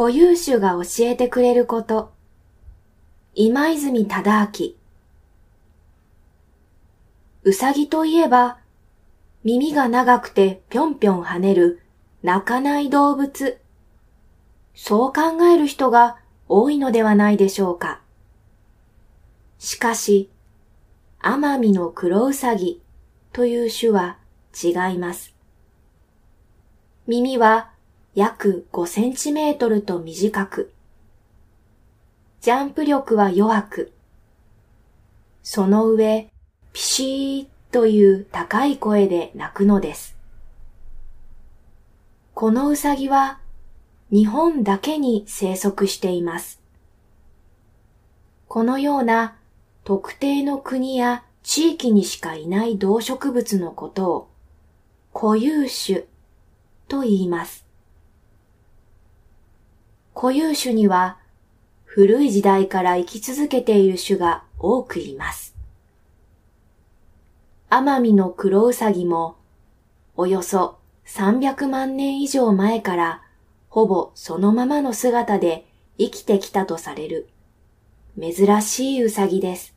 固有種が教えてくれること。今泉忠明。うさぎといえば、耳が長くてぴょんぴょん跳ねる泣かない動物。そう考える人が多いのではないでしょうか。しかし、アマミの黒うさぎという種は違います。耳は約5センチメートルと短く、ジャンプ力は弱く、その上、ピシーという高い声で鳴くのです。このうさぎは日本だけに生息しています。このような特定の国や地域にしかいない動植物のことを固有種と言います。固有種には古い時代から生き続けている種が多くいます。アマミのクロウサギもおよそ300万年以上前からほぼそのままの姿で生きてきたとされる珍しいウサギです。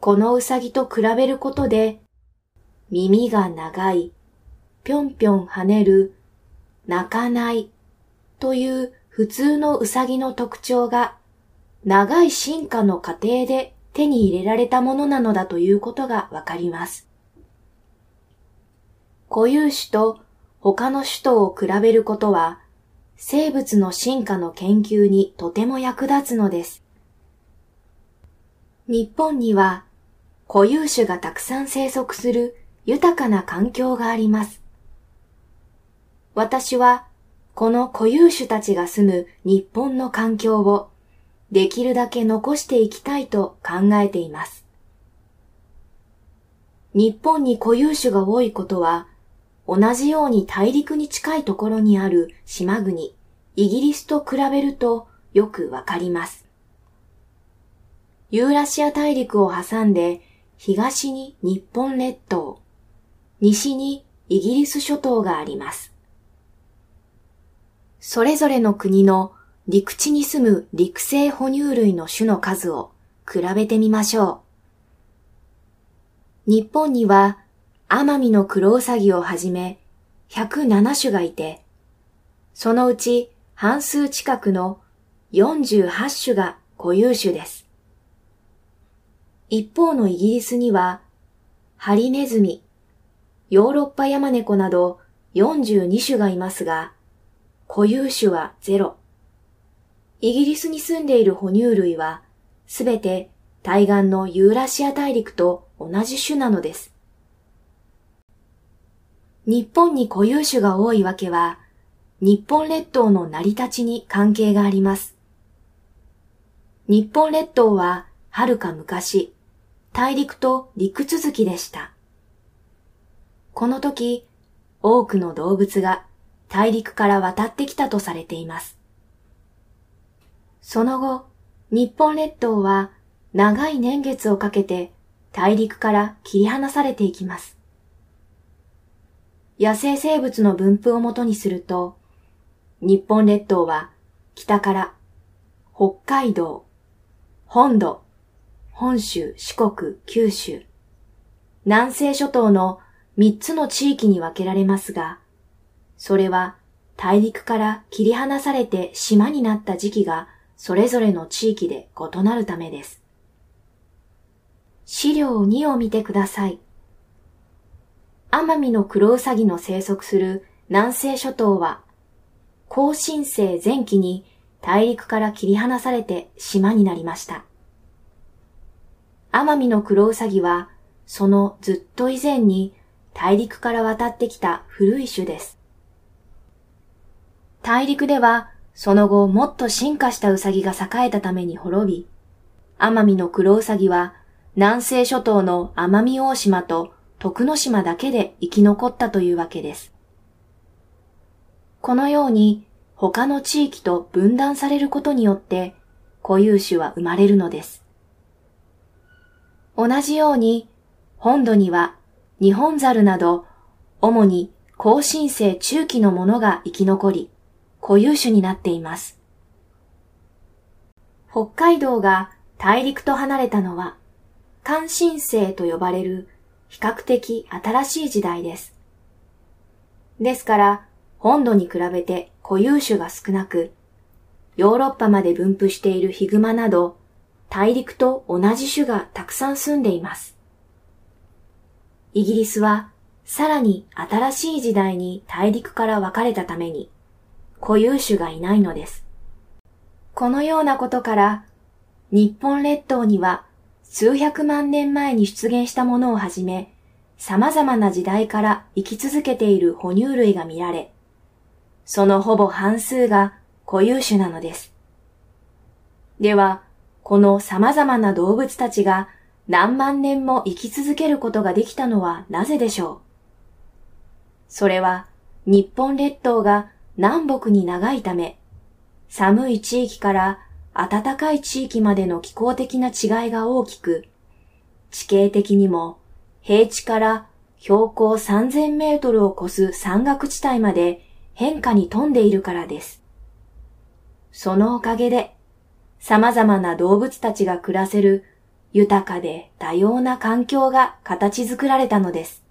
このウサギと比べることで耳が長い、ぴょんぴょん跳ねる、泣かないという普通のウサギの特徴が長い進化の過程で手に入れられたものなのだということがわかります。固有種と他の種とを比べることは生物の進化の研究にとても役立つのです。日本には固有種がたくさん生息する豊かな環境があります。私はこの固有種たちが住む日本の環境をできるだけ残していきたいと考えています。日本に固有種が多いことは同じように大陸に近いところにある島国、イギリスと比べるとよくわかります。ユーラシア大陸を挟んで東に日本列島、西にイギリス諸島があります。それぞれの国の陸地に住む陸生哺乳類の種の数を比べてみましょう。日本にはアマミのクロウサギをはじめ107種がいて、そのうち半数近くの48種が固有種です。一方のイギリスには、ハリネズミ、ヨーロッパヤマネコなど42種がいますが、固有種はゼロ。イギリスに住んでいる哺乳類は、すべて対岸のユーラシア大陸と同じ種なのです。日本に固有種が多いわけは、日本列島の成り立ちに関係があります。日本列島は遥か昔、大陸と陸続きでした。この時、多くの動物が大陸から渡ってきたとされています。その後、日本列島は長い年月をかけて大陸から切り離されていきます。野生生物の分布をもとにすると、日本列島は北から北海道、本土、本州、四国、九州、南西諸島の三つの地域に分けられますが、それは大陸から切り離されて島になった時期がそれぞれの地域で異なるためです。資料2を見てください。奄美のクロウサギの生息する南西諸島は、高新生前期に大陸から切り離されて島になりました。奄美のクロウサギは、そのずっと以前に大陸から渡ってきた古い種です。大陸では、その後もっと進化したウサギが栄えたために滅び、奄美のクロウサギは南西諸島の奄美大島と徳之島だけで生き残ったというわけです。このように他の地域と分断されることによって固有種は生まれるのです。同じように本土には日本猿など主に高新生中期のものが生き残り、固有種になっています。北海道が大陸と離れたのは、関心性と呼ばれる比較的新しい時代です。ですから、本土に比べて固有種が少なく、ヨーロッパまで分布しているヒグマなど、大陸と同じ種がたくさん住んでいます。イギリスはさらに新しい時代に大陸から分かれたために固有種がいないのです。このようなことから日本列島には数百万年前に出現したものをはじめ様々な時代から生き続けている哺乳類が見られ、そのほぼ半数が固有種なのです。では、この様々な動物たちが何万年も生き続けることができたのはなぜでしょう？それは日本列島が南北に長いため、寒い地域から暖かい地域までの気候的な違いが大きく、地形的にも平地から標高3000メートルを超す山岳地帯まで変化に富んでいるからです。そのおかげで様々な動物たちが暮らせる豊かで多様な環境が形作られたのです。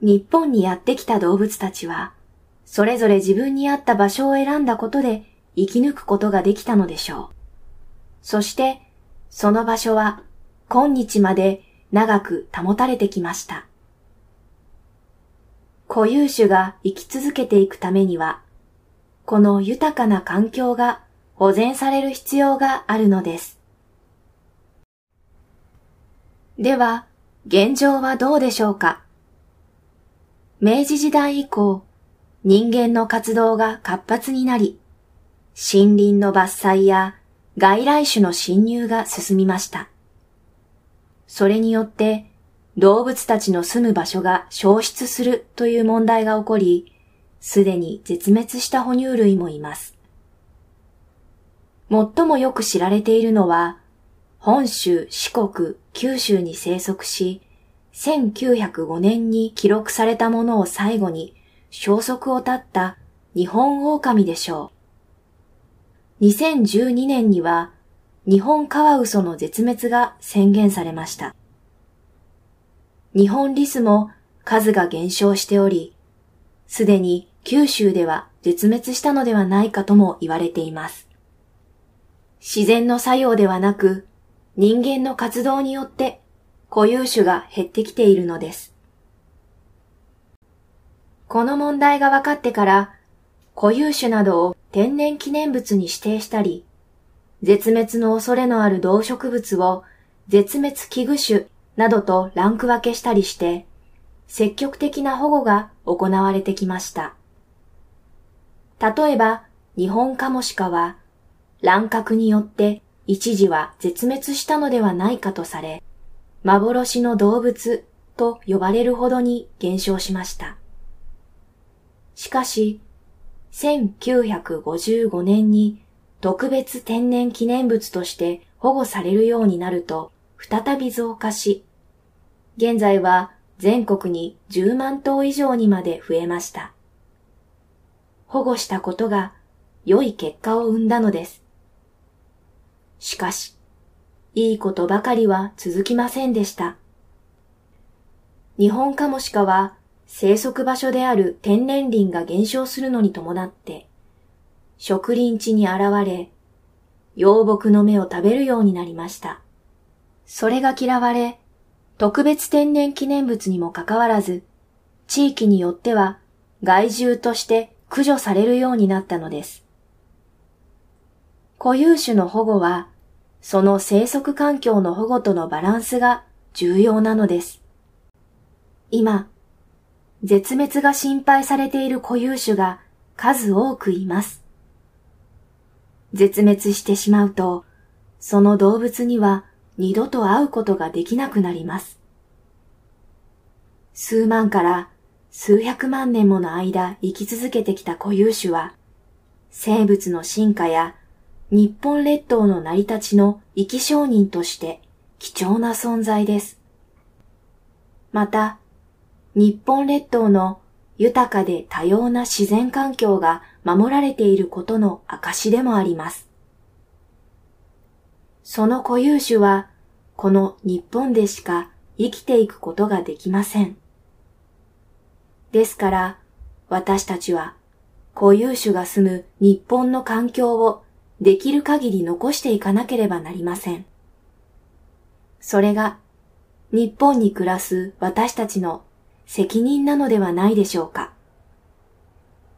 日本にやってきた動物たちは、それぞれ自分に合った場所を選んだことで生き抜くことができたのでしょう。そして、その場所は今日まで長く保たれてきました。固有種が生き続けていくためには、この豊かな環境が保全される必要があるのです。では、現状はどうでしょうか？明治時代以降、人間の活動が活発になり、森林の伐採や外来種の侵入が進みました。それによって動物たちの住む場所が消失するという問題が起こり、すでに絶滅した哺乳類もいます。最もよく知られているのは、本州、四国、九州に生息し、1905年に記録されたものを最後に消息を絶った日本狼でしょう。2012年には日本カワウソの絶滅が宣言されました。日本リスも数が減少しており、すでに九州では絶滅したのではないかとも言われています。自然の作用ではなく、人間の活動によって固有種が減ってきているのです。この問題が分かってから、固有種などを天然記念物に指定したり、絶滅の恐れのある動植物を絶滅危惧種などとランク分けしたりして、積極的な保護が行われてきました。例えば、日本カモシカは、乱獲によって一時は絶滅したのではないかとされ、幻の動物と呼ばれるほどに減少しました。しかし、1955年に特別天然記念物として保護されるようになると再び増加し、現在は全国に10万頭以上にまで増えました。保護したことが良い結果を生んだのです。しかし、いいことばかりは続きませんでした。日本カモシカは生息場所である天然林が減少するのに伴って、植林地に現れ、洋木の芽を食べるようになりました。それが嫌われ、特別天然記念物にもかかわらず、地域によっては害獣として駆除されるようになったのです。固有種の保護は、その生息環境の保護とのバランスが重要なのです。今、絶滅が心配されている固有種が数多くいます。絶滅してしまうと、その動物には二度と会うことができなくなります。数万から数百万年もの間生き続けてきた固有種は、生物の進化や日本列島の成り立ちの生き証人として貴重な存在です。また、日本列島の豊かで多様な自然環境が守られていることの証でもあります。その固有種は、この日本でしか生きていくことができません。ですから、私たちは固有種が住む日本の環境をできる限り残していかなければなりません。それが日本に暮らす私たちの責任なのではないでしょうか。